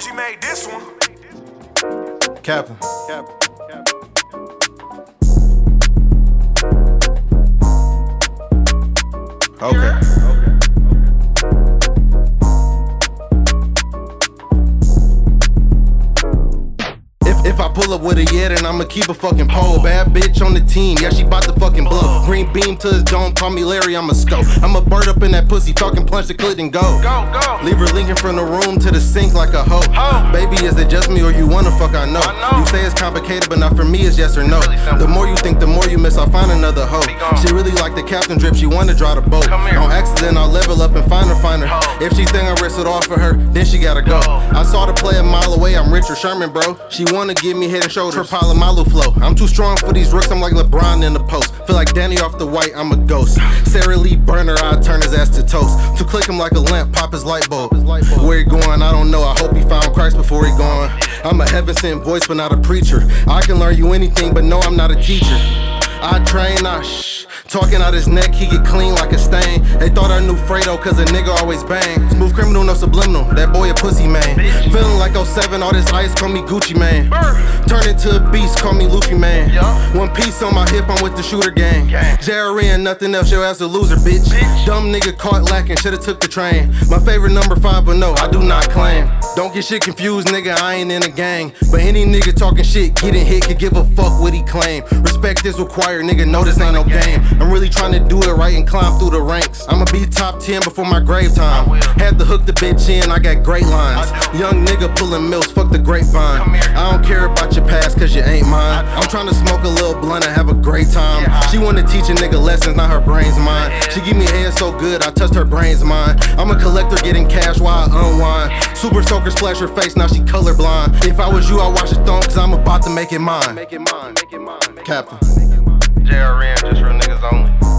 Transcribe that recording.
Gucci made this one. Captain. Okay. If, if I pull up with a yeah, then I'ma keep a fucking pole. Bad bitch on the team, yeah, she bout to fucking blow. Green beam to his dome, call me Larry, I'm a scope. I'm a bird pussy, fucking punch the clit and go. Go, go. Leave her linking from the room to the sink like a hoe. Hoe. Baby, is it just me or you wanna fuck? I know. I know. You say it's complicated, but not for me, it's yes or no. really the more you think, the more you miss. I'll find another hoe. She really like the captain drip, she wanna draw the boat. On accident, I'll level up and find her, find her. Hoe. If she think I risk it all for her, then she gotta go. Go. I saw the play a mile away, I'm Richard Sherman, bro. She wanna give me head and shoulders. For Polamalu flow. I'm too strong for these rooks, I'm like LeBron in the post. Feel like Danny off the white, I'm a ghost. Sara Lee Burner, I turn his ass to toast. To click him like a lamp, pop his light bulb. Where he going, I don't know. I hope he found Christ before he gone. I'm a heaven sent voice, but not a preacher. I can learn you anything, but no, I'm not a teacher. I train, I shh. Talking out his neck, he get clean like a stain. They thought I knew Fredo, cause a nigga always bang. Smooth criminal, no subliminal. That boy a pussy man. Feeling like 07, all this ice, call me Gucci man. Turn into a beast, call me Luffy man. Yeah. One piece on my hip, I'm with the shooter gang. Gang. Jerry and nothing else, your ass a loser, bitch. Bitch. Dumb nigga caught lacking, shoulda took the train. My favorite number five, but no, I do not claim. Don't shit confused, nigga, I ain't in a gang. But any nigga talking shit, getting hit, could give a fuck what he claim. Respect is required, nigga, know this ain't no game. I'm really trying to do it right and climb through the ranks. I'ma be top 10 before my grave time. Had to hook the bitch in, I got great lines. Young nigga pulling mills, fuck the grapevine. I don't care about your past, cause you ain't mine. I'm trying to smoke a little blunt and have a great time. She wanna teach a nigga lessons, not her brains mine. She give me head so good, I touched her brains mine. I'm a collector getting cash while I unwind. Super soaker splash her face, now she colorblind. If I was you, I'd watch it thong, cause I'm about to make it mine. Make it mine, make it mine. Captain. JRM, just real niggas only.